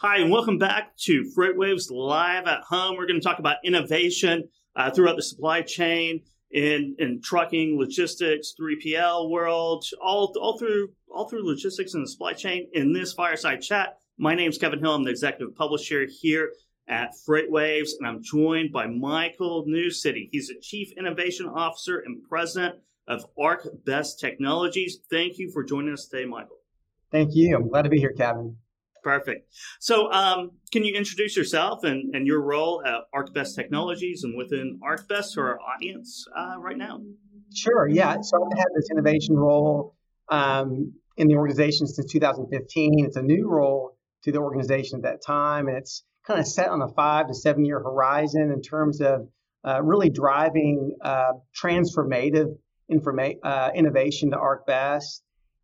Hi, and welcome back to FreightWaves Live at Home. We're going to talk about innovation uh, throughout the supply chain in, in trucking, logistics, 3PL world, all, all through all through logistics and the supply chain. In this fireside chat, my name is Kevin Hill. I'm the executive publisher here at FreightWaves, and I'm joined by Michael Newcity. He's the chief innovation officer and president of ArcBest Technologies. Thank you for joining us today, Michael. Thank you. I'm glad to be here, Kevin. Perfect. So, um, can you introduce yourself and, and your role at ArcBest Technologies and within ArcBest to our audience uh, right now? Sure. Yeah. So, I've had this innovation role um, in the organization since 2015. It's a new role to the organization at that time, and it's kind of set on a five to seven year horizon in terms of uh, really driving uh, transformative informa- uh, innovation to ArcBest.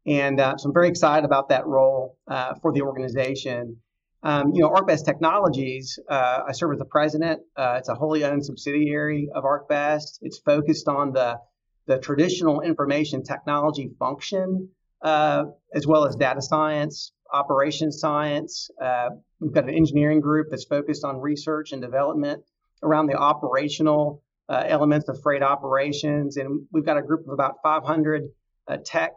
And uh, so I'm very excited about that role uh, for the organization. Um, you know, ArcBest Technologies, uh, I serve as the president. Uh, it's a wholly owned subsidiary of ArcBest. It's focused on the, the traditional information technology function, uh, as well as data science, operations science. Uh, we've got an engineering group that's focused on research and development around the operational elements of freight operations. And we've got a group of about 500 tech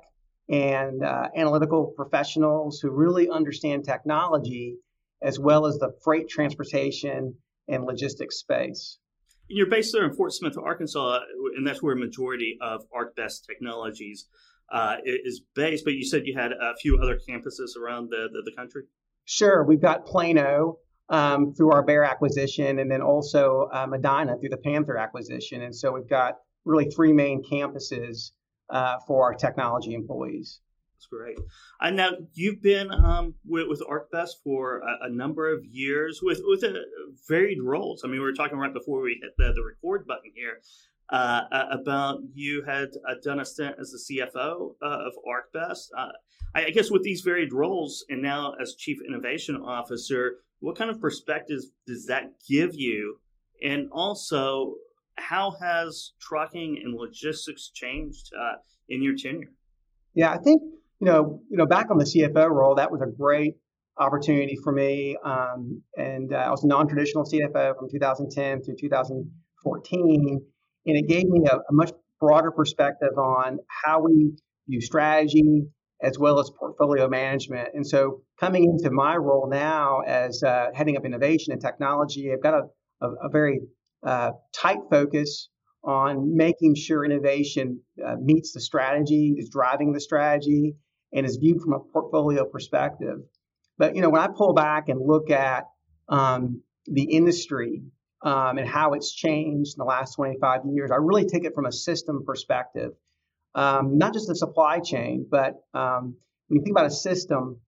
and uh, analytical professionals who really understand technology as well as the freight transportation and logistics space. You're based there in Fort Smith, Arkansas, and that's where a majority of ArcBest Technologies uh, is based. But you said you had a few other campuses around the, the, the country? Sure. We've got Plano um, through our Bear acquisition, and then also uh, Medina through the Panther acquisition. And so we've got really three main campuses uh, for our technology employees. That's great. And now you've been um, with, with ArcBest for a, a, number of years with with a, varied roles. I mean, we were talking right before we hit the, the record button here uh, about you had uh, done a stint as the CFO uh, of ArcBest. Uh, I, I guess with these varied roles, and now as Chief Innovation Officer, what kind of perspective does that give you? And also, how has trucking and logistics changed uh, in your tenure? Yeah, I think you know, you know, back on the CFO role, that was a great opportunity for me. Um, and uh, I was a non-traditional CFO from 2010 through 2014, and it gave me a, a much broader perspective on how we view strategy as well as portfolio management. And so, coming into my role now as uh, heading up innovation and technology, I've got a, a, a very uh, tight focus on making sure innovation uh, meets the strategy, is driving the strategy, and is viewed from a portfolio perspective. But you know, when I pull back and look at um, the industry um, and how it's changed in the last 25 years, I really take it from a system perspective, um, not just the supply chain, but um, when you think about a system,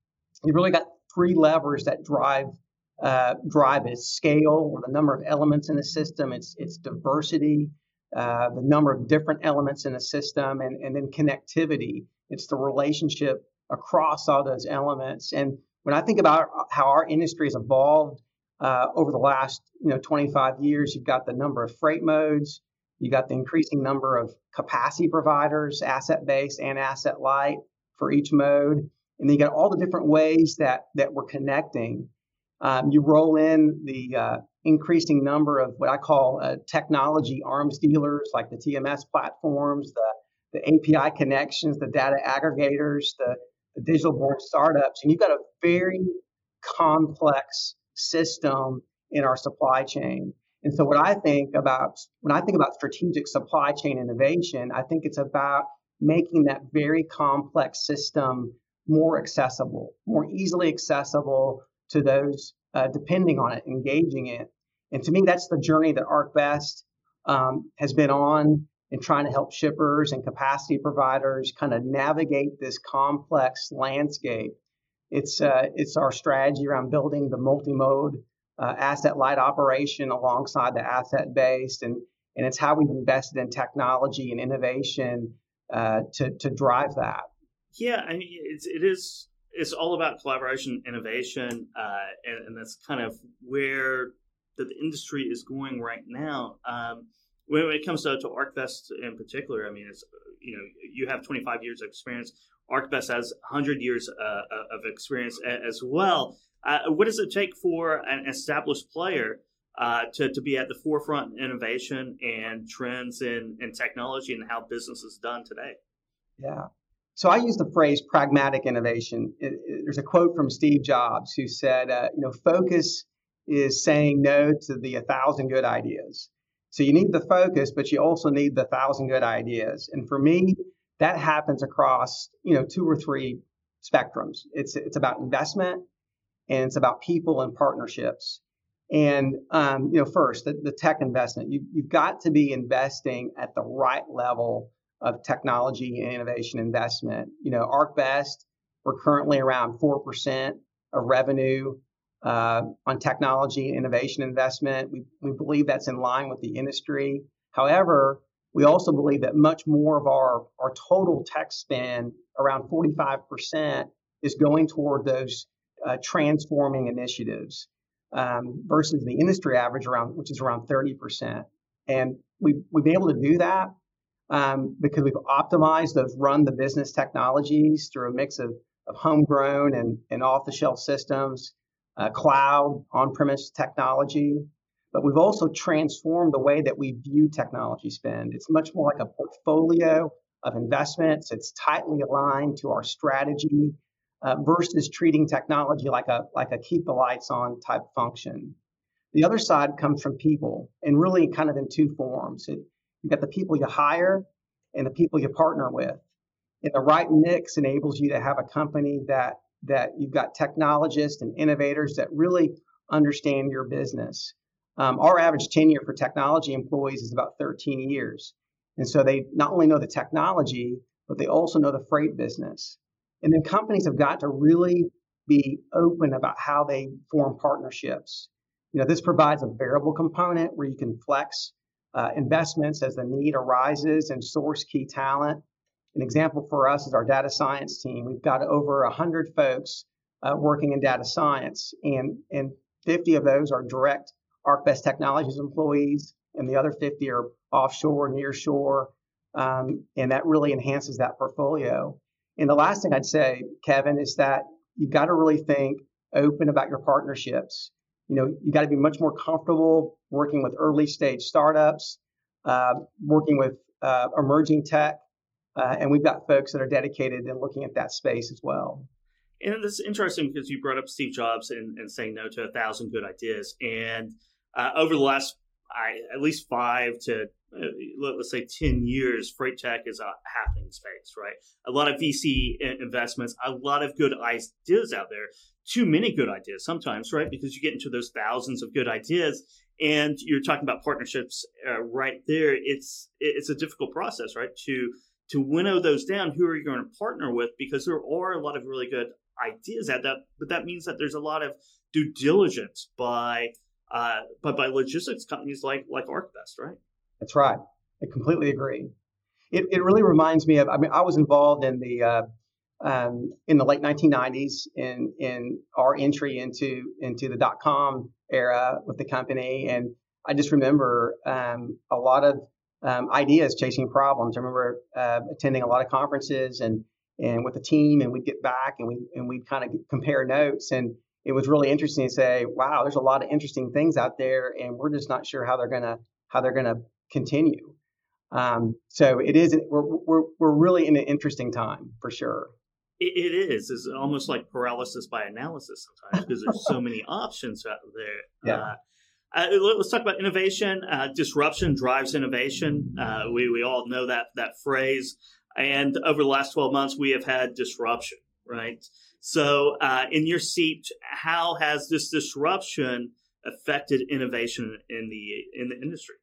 you've really got three levers that drive uh, drive its scale or the number of elements in the system, its its diversity, uh, the number of different elements in the system, and, and then connectivity. It's the relationship across all those elements. And when I think about how our industry has evolved uh, over the last you know 25 years, you've got the number of freight modes, you've got the increasing number of capacity providers, asset based and asset light for each mode, and then you got all the different ways that that we're connecting. Um, you roll in the uh, increasing number of what I call uh, technology arms dealers, like the TMS platforms, the, the API connections, the data aggregators, the, the digital born startups. And you've got a very complex system in our supply chain. And so what I think about when I think about strategic supply chain innovation, I think it's about making that very complex system more accessible, more easily accessible to those uh, depending on it, engaging it. And to me, that's the journey that ArcBest um, has been on in trying to help shippers and capacity providers kind of navigate this complex landscape. It's uh, it's our strategy around building the multi-mode uh, asset light operation alongside the asset based, and and it's how we've invested in technology and innovation uh, to to drive that. Yeah, I mean, it's, it is it's all about collaboration, innovation, uh, and, and, that's kind of where the, the industry is going right now. Um, when, it comes to, to ArcBest in particular, I mean, it's you know you have 25 years of experience. ArcBest has 100 years uh, uh, of experience as well. Uh, what does it take for an established player uh, to, to be at the forefront in innovation and trends in, in technology and how business is done today? Yeah. So I use the phrase pragmatic innovation. It, it, there's a quote from Steve Jobs who said, uh, you know, focus is saying no to the a thousand good ideas. So you need the focus, but you also need the thousand good ideas. And for me, that happens across, you know, two or three spectrums. It's it's about investment and it's about people and partnerships. And um, you know, first, the, the tech investment. You, you've got to be investing at the right level of technology and innovation investment. You know, ArcBest, we're currently around four percent of revenue uh, on technology and innovation investment. We we believe that's in line with the industry. However, we also believe that much more of our, our total tech spend, around 45%, is going toward those uh, transforming initiatives um, versus the industry average around, which is around 30%. And we, we've been able to do that um, because we've optimized those run the business technologies through a mix of, of homegrown and, and off the shelf systems, uh, cloud, on premise technology. But we've also transformed the way that we view technology spend. It's much more like a portfolio of investments. It's tightly aligned to our strategy uh, versus treating technology like a like a keep the lights on type function. The other side comes from people, and really kind of in two forms. It, you've got the people you hire and the people you partner with. And the right mix enables you to have a company that that you've got technologists and innovators that really understand your business. Um, our average tenure for technology employees is about 13 years. And so they not only know the technology, but they also know the freight business. And then companies have got to really be open about how they form partnerships. You know, this provides a variable component where you can flex uh, investments as the need arises and source key talent. An example for us is our data science team. We've got over 100 folks uh, working in data science, and, and 50 of those are direct ArcBest Technologies employees, and the other 50 are offshore, nearshore, um, and that really enhances that portfolio. And the last thing I'd say, Kevin, is that you've got to really think open about your partnerships. You know, you got to be much more comfortable working with early stage startups, uh, working with uh, emerging tech, uh, and we've got folks that are dedicated and looking at that space as well. And it's interesting because you brought up Steve Jobs and, and saying no to a thousand good ideas. And uh, over the last I, at least five to let's say 10 years, freight tech is a happening space, right? A lot of VC investments, a lot of good ideas out there, too many good ideas sometimes, right? Because you get into those thousands of good ideas and you're talking about partnerships uh, right there. It's, it's a difficult process, right? To, to winnow those down, who are you going to partner with? Because there are a lot of really good ideas at that, but that means that there's a lot of due diligence by uh, but by logistics companies like like ArcBest, right? That's right. I completely agree. It, it really reminds me of. I mean, I was involved in the uh, um, in the late 1990s in in our entry into into the dot com era with the company, and I just remember um, a lot of um, ideas chasing problems. I remember uh, attending a lot of conferences and and with the team, and we'd get back and we and we'd kind of compare notes and it was really interesting to say, wow, there's a lot of interesting things out there, and we're just not sure how they're gonna how they're gonna continue. Um, so it is we're, we're we're really in an interesting time for sure. it, it is. It's almost like paralysis by analysis sometimes because there's so many options out there. Yeah. Uh, uh, let's talk about innovation. Uh, disruption drives innovation. Uh, we we all know that that phrase. And over the last 12 months, we have had disruption, right? So, uh, in your seat, how has this disruption affected innovation in the in the industry?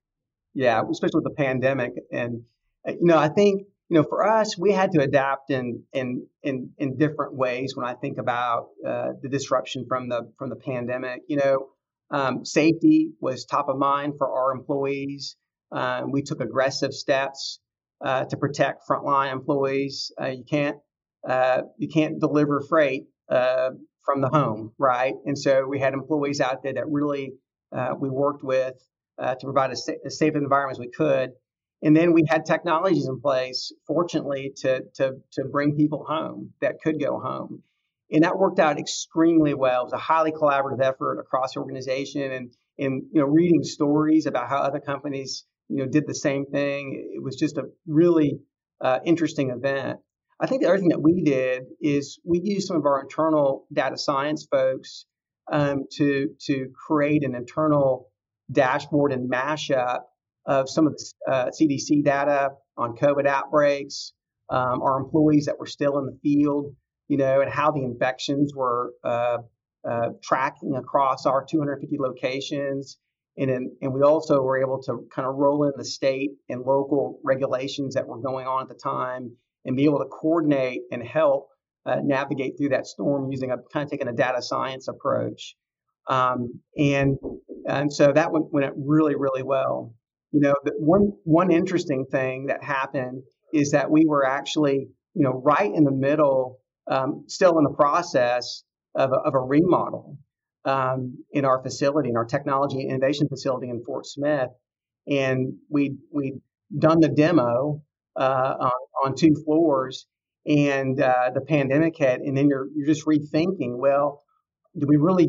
Yeah, especially with the pandemic, and uh, you know, I think you know, for us, we had to adapt in in in in different ways. When I think about uh, the disruption from the from the pandemic, you know, um, safety was top of mind for our employees. Um, we took aggressive steps uh, to protect frontline employees. Uh, you can't uh, you can't deliver freight uh, from the home, right? And so we had employees out there that really uh, we worked with uh, to provide as safe an environment as we could. And then we had technologies in place, fortunately, to, to, to bring people home that could go home. and that worked out extremely well. It was a highly collaborative effort across the organization, and and you know, reading stories about how other companies you know did the same thing. It was just a really uh, interesting event. I think the other thing that we did is we used some of our internal data science folks um, to to create an internal dashboard and mashup of some of the uh, CDC data on COVID outbreaks, um, our employees that were still in the field, you know, and how the infections were uh, uh, tracking across our 250 locations. And, in, and we also were able to kind of roll in the state and local regulations that were going on at the time and be able to coordinate and help uh, navigate through that storm using a kind of taking a data science approach. Um, and and so that went, went really really well. You know, the one one interesting thing that happened is that we were actually you know right in the middle, um, still in the process of a, of a remodel um, in our facility, in our technology innovation facility in Fort Smith, and we we done the demo uh, on, on two floors, and uh, the pandemic hit, and then you're you're just rethinking. Well, do we really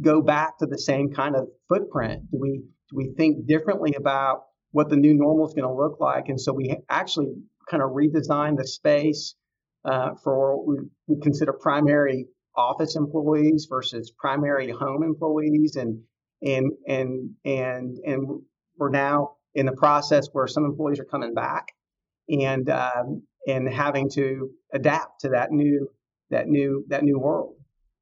go back to the same kind of footprint? Do we do we think differently about what the new normal is going to look like? And so we actually kind of redesigned the space uh, for what we, we consider primary office employees versus primary home employees, and and and and and we're now in the process where some employees are coming back and um, and having to adapt to that new that new that new world.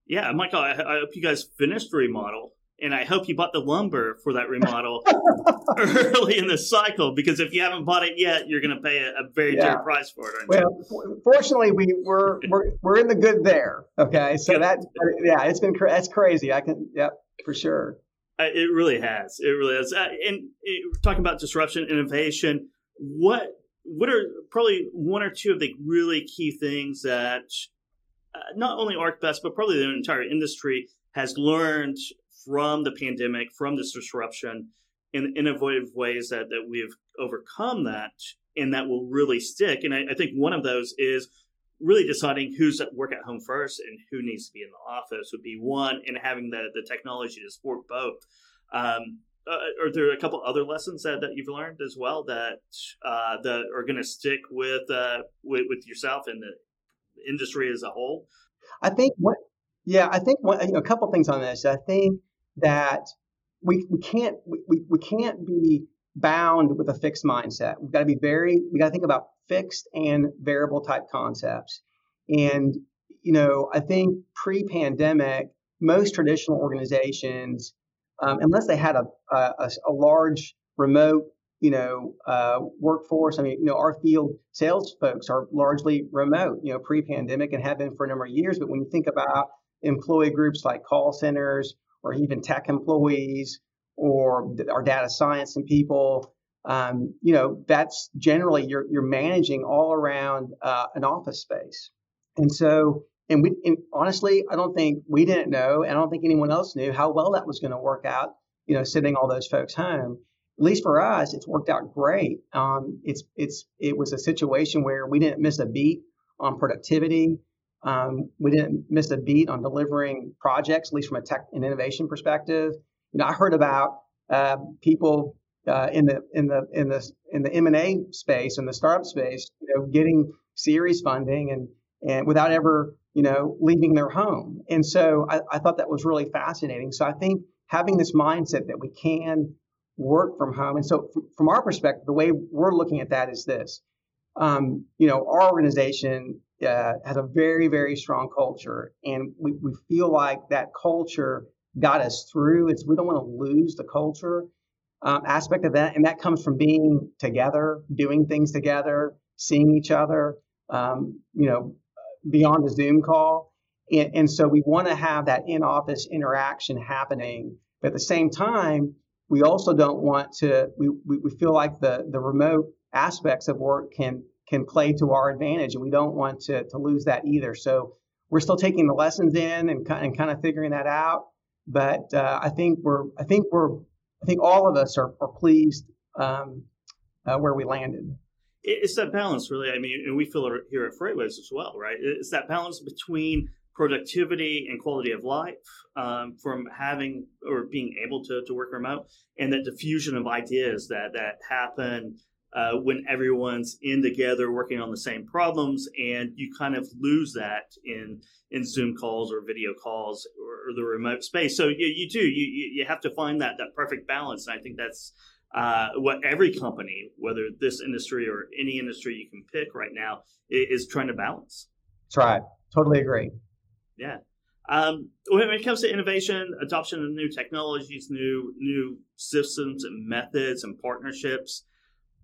Yeah, Michael, I, I hope you guys finished the remodel, and I hope you bought the lumber for that remodel early in the cycle. Because if you haven't bought it yet, you're going to pay a, a very yeah. dear price for it. Well, you? fortunately, we we're, we're we're in the good there. Okay, so that yeah, it's been that's crazy. I can yep for sure. Uh, it really has. It really has. Uh, and uh, talking about disruption, innovation. What what are probably one or two of the really key things that not only ArcBest, but probably the entire industry has learned from the pandemic, from this disruption, in innovative ways that, that we've overcome that and that will really stick. And I, I think one of those is really deciding who's at work at home first and who needs to be in the office would be one, and having the, the technology to support both. Um, uh, are there a couple other lessons that, that you've learned as well that uh, that are going to stick with, uh, with with yourself and the industry as a whole? I think what, yeah, I think one, you know, a couple things on this. I think that we, we can't we, we can't be bound with a fixed mindset. We've got to be very we got to think about fixed and variable type concepts. And you know, I think pre-pandemic, most traditional organizations um, unless they had a, a, a, large remote, you know, uh, workforce. I mean, you know, our field sales folks are largely remote, you know, pre-pandemic and have been for a number of years. But when you think about employee groups like call centers or even tech employees or our data science and people, um, you know, that's generally you're you're managing all around uh, an office space, and so and we, and honestly, I don't think we didn't know, and I don't think anyone else knew how well that was going to work out. You know, sending all those folks home. At least for us, it's worked out great. Um, it's it's it was a situation where we didn't miss a beat on productivity. Um, we didn't miss a beat on delivering projects, at least from a tech and innovation perspective. You know, I heard about uh, people uh, in the in the in the in the M and A space and the startup space, you know, getting series funding and and without ever you know, leaving their home. And so I, I thought that was really fascinating. So I think having this mindset that we can work from home. And so from, our perspective, the way we're looking at that is this. Um, you know, our organization uh, has a very, very strong culture, and we, we feel like that culture got us through. It's we don't want to lose the culture um, aspect of that, and that comes from being together, doing things together, seeing each other. Um, you know, beyond a Zoom call. And, and so we want to have that in office interaction happening. But at the same time, we also don't want to, we, we, feel like the, the remote aspects of work can can play to our advantage, and we don't want to, to lose that either. So we're still taking the lessons in and, and kind of figuring that out. But uh, I think we're I think we're I think all of us are, are pleased um, uh, where we landed it's that balance really i mean and we feel it here at FreightWaves as well right it's that balance between productivity and quality of life um, from having or being able to, to work remote and that diffusion of ideas that that happen uh, when everyone's in together working on the same problems and you kind of lose that in in zoom calls or video calls or, or the remote space. So you, you do you, you have to find that that perfect balance and i think that's uh, what every company whether this industry or any industry you can pick right now is trying to balance. That's right. Totally agree yeah. Um, when it comes to innovation, adoption of new technologies, new new systems and methods and partnerships,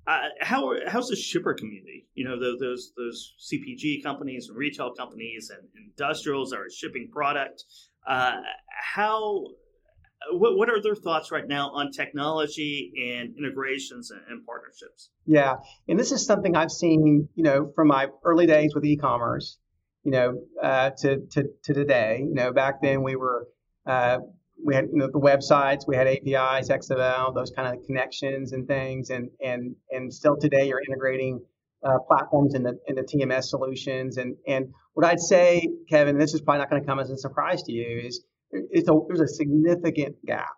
uh, how how's the shipper community? You know, those those CPG companies and retail companies and industrials are shipping product. Uh, how what, what are their thoughts right now on technology and integrations and, and, partnerships? Yeah, and this is something I've seen, you know, from my early days with e-commerce you know, uh, to, to, to today. You know, back then we were, uh, we had, you know, the websites, we had APIs, XML, those kind of connections and things. And, and, and still today you're integrating uh, platforms into, into TMS solutions. And, and what I'd say, Kevin, this is probably not going to come as a surprise to you, is it's a, there's a significant gap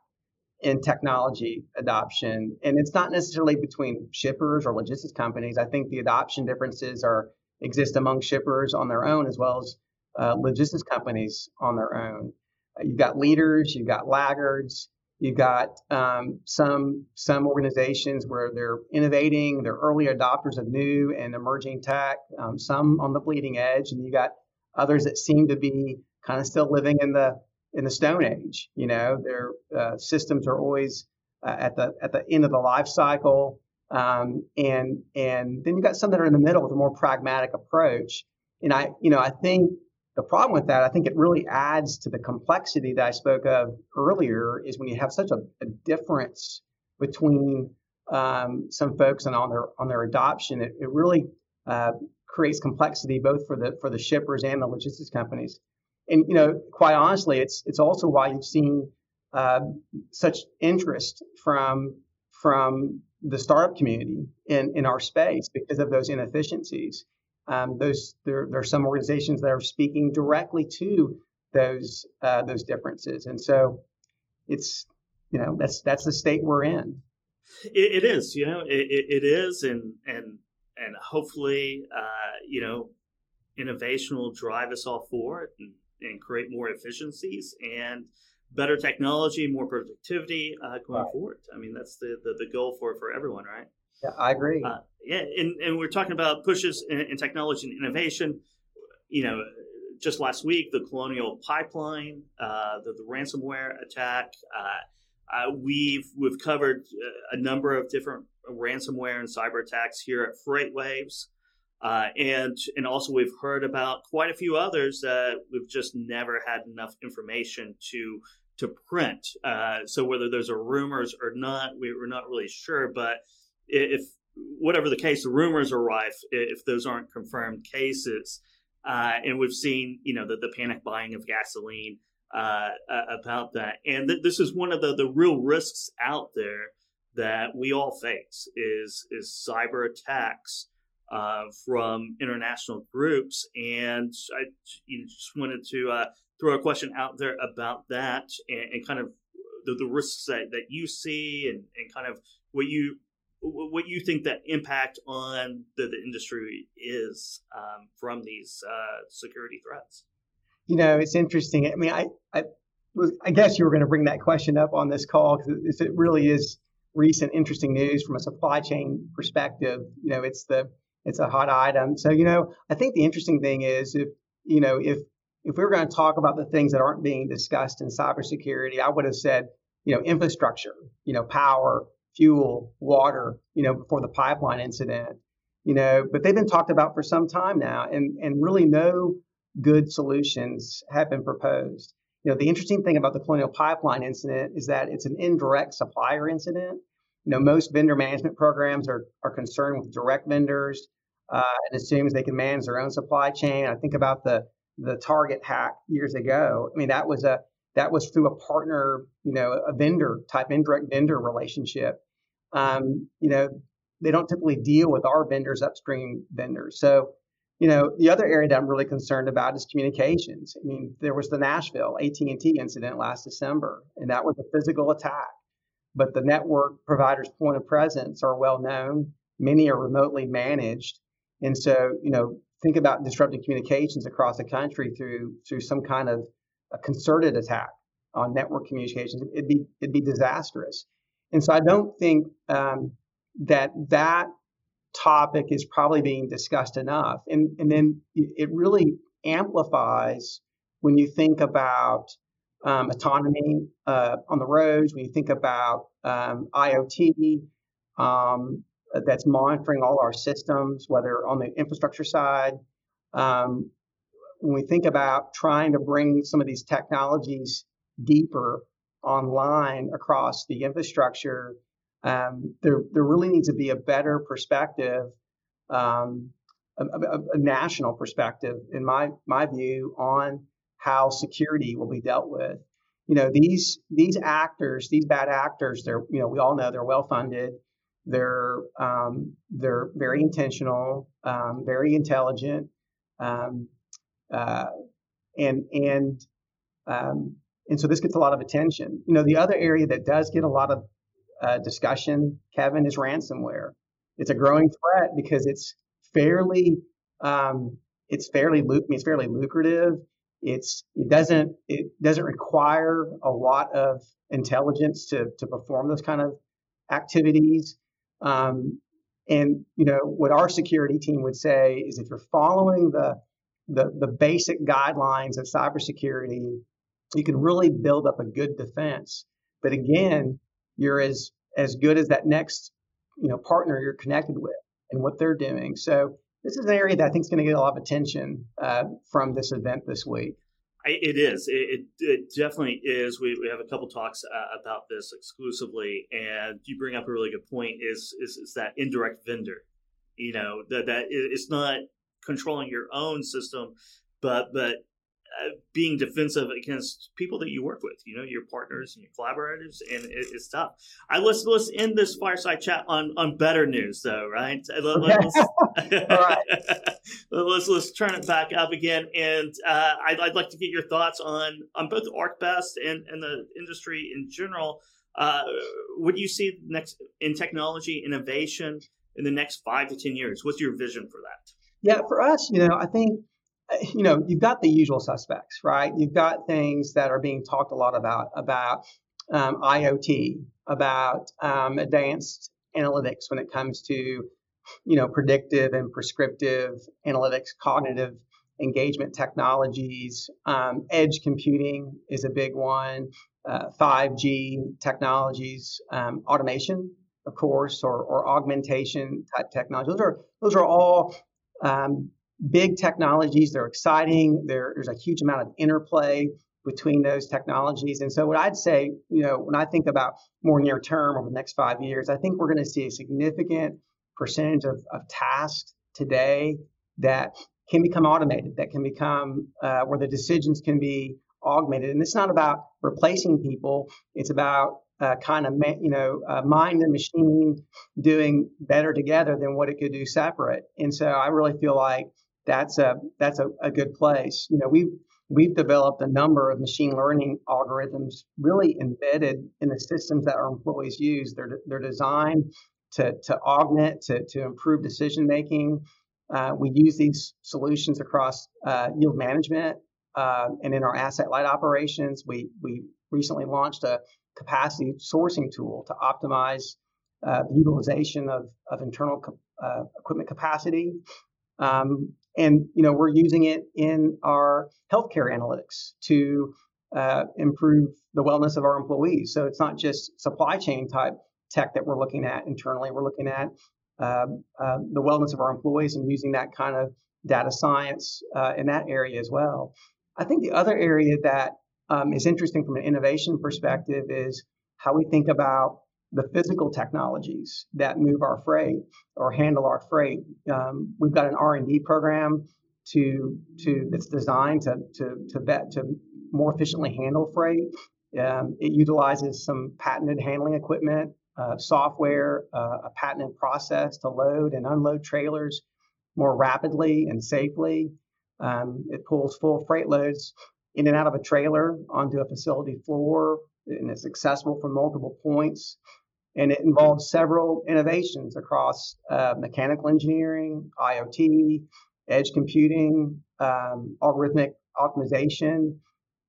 in technology adoption. And it's not necessarily between shippers or logistics companies. I think the adoption differences are exist among shippers on their own as well as uh, logistics companies on their own. Uh, you've got leaders, you've got laggards, you've got um, some some organizations where they're innovating, they're early adopters of new and emerging tech. Um, some on the bleeding edge, and you got others that seem to be kind of still living in the in the Stone Age. You know, their uh, systems are always uh, at the at the end of the life cycle. Um, and and then you've got some that are in the middle with a more pragmatic approach. And I, you know, I think the problem with that, I think it really adds to the complexity that I spoke of earlier, is when you have such a, a difference between um, some folks and on their on their adoption, it, it really uh, creates complexity both for the for the shippers and the logistics companies. And you know, quite honestly, it's it's also why you've seen uh, such interest from from the startup community in, in our space because of those inefficiencies. Um, those there, there are some organizations that are speaking directly to those uh, those differences, and so it's you know that's that's the state we're in. it, it is, you know, it, it is, and and and hopefully, uh, you know, innovation will drive us all forward and, and create more efficiencies and better technology, more productivity uh, going right. forward. I mean, that's the, the, the goal for for everyone, right? Yeah, I agree. Uh, yeah, and, and we're talking about pushes in, in, technology and innovation. You know, just last week, the Colonial Pipeline, uh, the, the, ransomware attack. Uh, uh, we've we've covered uh, a number of different ransomware and cyber attacks here at FreightWaves. Uh, and and also we've heard about quite a few others that we've just never had enough information to to print. Uh, so whether those are rumors or not, we, are not really sure. But if whatever the case, the rumors are rife. If those aren't confirmed cases, uh, and we've seen you know the, the panic buying of gasoline uh, about that, and th- this is one of the the real risks out there that we all face is is cyber attacks. Uh, from international groups, and I you know, just wanted to uh, throw a question out there about that and, and kind of the, the risks that, that you see and, and kind of what you what you think that impact on the, the industry is um, from these uh, security threats. You know, it's interesting. I mean, I, I, was, I guess you were going to bring that question up on this call because it really is recent, interesting news from a supply chain perspective. You know, it's the it's a hot item. So, you know, I think the interesting thing is if you know if if we were going to talk about the things that aren't being discussed in cybersecurity, I would have said, you know, infrastructure, you know, power, fuel, water, you know, before the pipeline incident, you know, but they've been talked about for some time now, and and really no good solutions have been proposed. You know, the interesting thing about the Colonial Pipeline incident is that it's an indirect supplier incident. You know, most vendor management programs are are concerned with direct vendors uh, and assumes they can manage their own supply chain. I think about the the Target hack years ago. I mean, that was a that was through a partner, you know, a vendor type indirect vendor relationship. Um, you know, they don't typically deal with our vendors, upstream vendors. So, you know, the other area that I'm really concerned about is communications. I mean, there was the Nashville AT&T incident last December, and that was a physical attack. But the network providers' point of presence are well known. Many are remotely managed, and so you know, think about disrupting communications across the country through through some kind of a concerted attack on network communications. It'd be it'd be disastrous. And so I don't think um, that that topic is probably being discussed enough. And, and then it really amplifies when you think about um, autonomy uh, on the roads, when you think about um, IoT um, that's monitoring all our systems, whether on the infrastructure side. Um, when we think about trying to bring some of these technologies deeper online across the infrastructure, um, there there really needs to be a better perspective, um, a, a, a, national perspective, in my my view, on how security will be dealt with. You know, these these actors, these bad actors, they're you know we all know they're well funded, they're um, they're very intentional, um, very intelligent, um, uh, and and um, and so this gets a lot of attention. You know, the other area that does get a lot of uh, discussion, Kevin, is ransomware. It's a growing threat because it's fairly um, it's fairly it's fairly lucrative. It's it doesn't it doesn't require a lot of intelligence to to perform those kind of activities. Um, and you know what our security team would say is if you're following the the, the basic guidelines of cybersecurity, you can really build up a good defense. But again, you're as as good as that next you know partner you're connected with and what they're doing. So this is an area that I think is going to get a lot of attention uh, from this event this week. It is. It, it, it, definitely is. We, we have a couple talks uh, about this exclusively, and you bring up a really good point. Is is, is that indirect vendor? You know that that it's not controlling your own system, but but being defensive against people that you work with, you know, your partners and your collaborators, and it, it's tough. I let's let's end this fireside chat on on better news, though, right? Let, us right. let's let's turn it back up again, and uh, I'd, I'd like to get your thoughts on on both ArcBest and and the industry in general. Uh, what do you see next in technology innovation in the next five to ten years? What's your vision for that? Yeah, for us, you know, I think you know, you've got the usual suspects, right? You've got things that are being talked a lot about, about um, IoT, about um, advanced analytics when it comes to, you know, predictive and prescriptive analytics, cognitive engagement technologies. Um, edge computing is a big one. Uh, 5G technologies, um, automation, of course, or, or augmentation type technology. Those are those are all um, big technologies. They're exciting. There, there's a huge amount of interplay between those technologies. And so, what I'd say, you know, when I think about more near term over the next five years, I think we're going to see a significant percentage of, of tasks today that can become automated, that can become uh, where the decisions can be augmented. And it's not about replacing people, it's about uh, kind of, you know, uh, mind and machine doing better together than what it could do separate. And so I really feel like that's a that's a, a good place. You know, we've we've developed a number of machine learning algorithms really embedded in the systems that our employees use. They're they're designed to to augment to to improve decision making. Uh, we use these solutions across uh, yield management uh, and in our asset light operations. We we recently launched a capacity sourcing tool to optimize uh, the utilization of, of internal co- uh, equipment capacity. Um, and you know we're using it in our healthcare analytics to uh, improve the wellness of our employees. So it's not just supply chain type tech that we're looking at internally. We're looking at uh, uh, the wellness of our employees and using that kind of data science uh, in that area as well. I think the other area that um, is interesting from an innovation perspective is how we think about the physical technologies that move our freight or handle our freight. Um, we've got an R&D program to to that's designed to to to bet to more efficiently handle freight. Um, it utilizes some patented handling equipment, uh, software, uh, a patented process to load and unload trailers more rapidly and safely. Um, it pulls full freight loads in and out of a trailer onto a facility floor, and it's accessible from multiple points. And it involves several innovations across uh, mechanical engineering, IoT, edge computing, um, algorithmic optimization.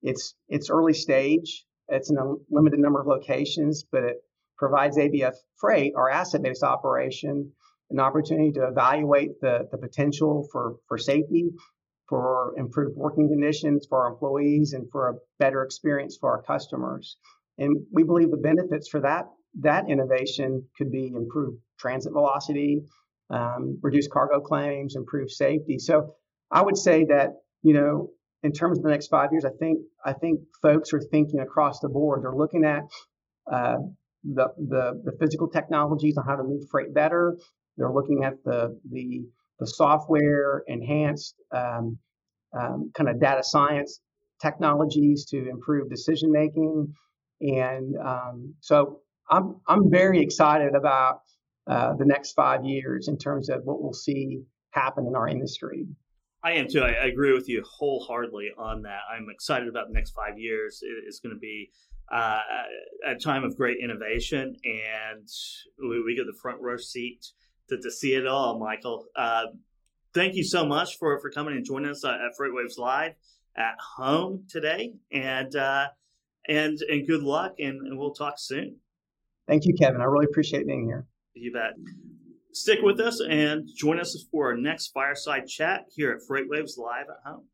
It's it's early stage. It's in a limited number of locations, but it provides ABF Freight, our asset-based operation, an opportunity to evaluate the, the potential for, for safety, for improved working conditions for our employees, and for a better experience for our customers. And we believe the benefits for that that innovation could be improved transit velocity, um, reduce cargo claims, improve safety. So I would say that you know in terms of the next five years, I think I think folks are thinking across the board. They're looking at uh, the, the the physical technologies on how to move freight better. They're looking at the the the software enhanced um, um, kind of data science technologies to improve decision making. And um, so I'm I'm very excited about uh, the next five years in terms of what we'll see happen in our industry. I am too. I, I agree with you wholeheartedly on that. I'm excited about the next five years. It, it's going to be uh, a time of great innovation, and we, we, get the front row seat to, to see it all. Michael, uh, thank you so much for for coming and joining us at FreightWaves Live at home today, and uh, and and good luck, and, and we'll talk soon. Thank you, Kevin. I really appreciate being here. You bet. Stick with us and join us for our next fireside chat here at FreightWaves Live at Home.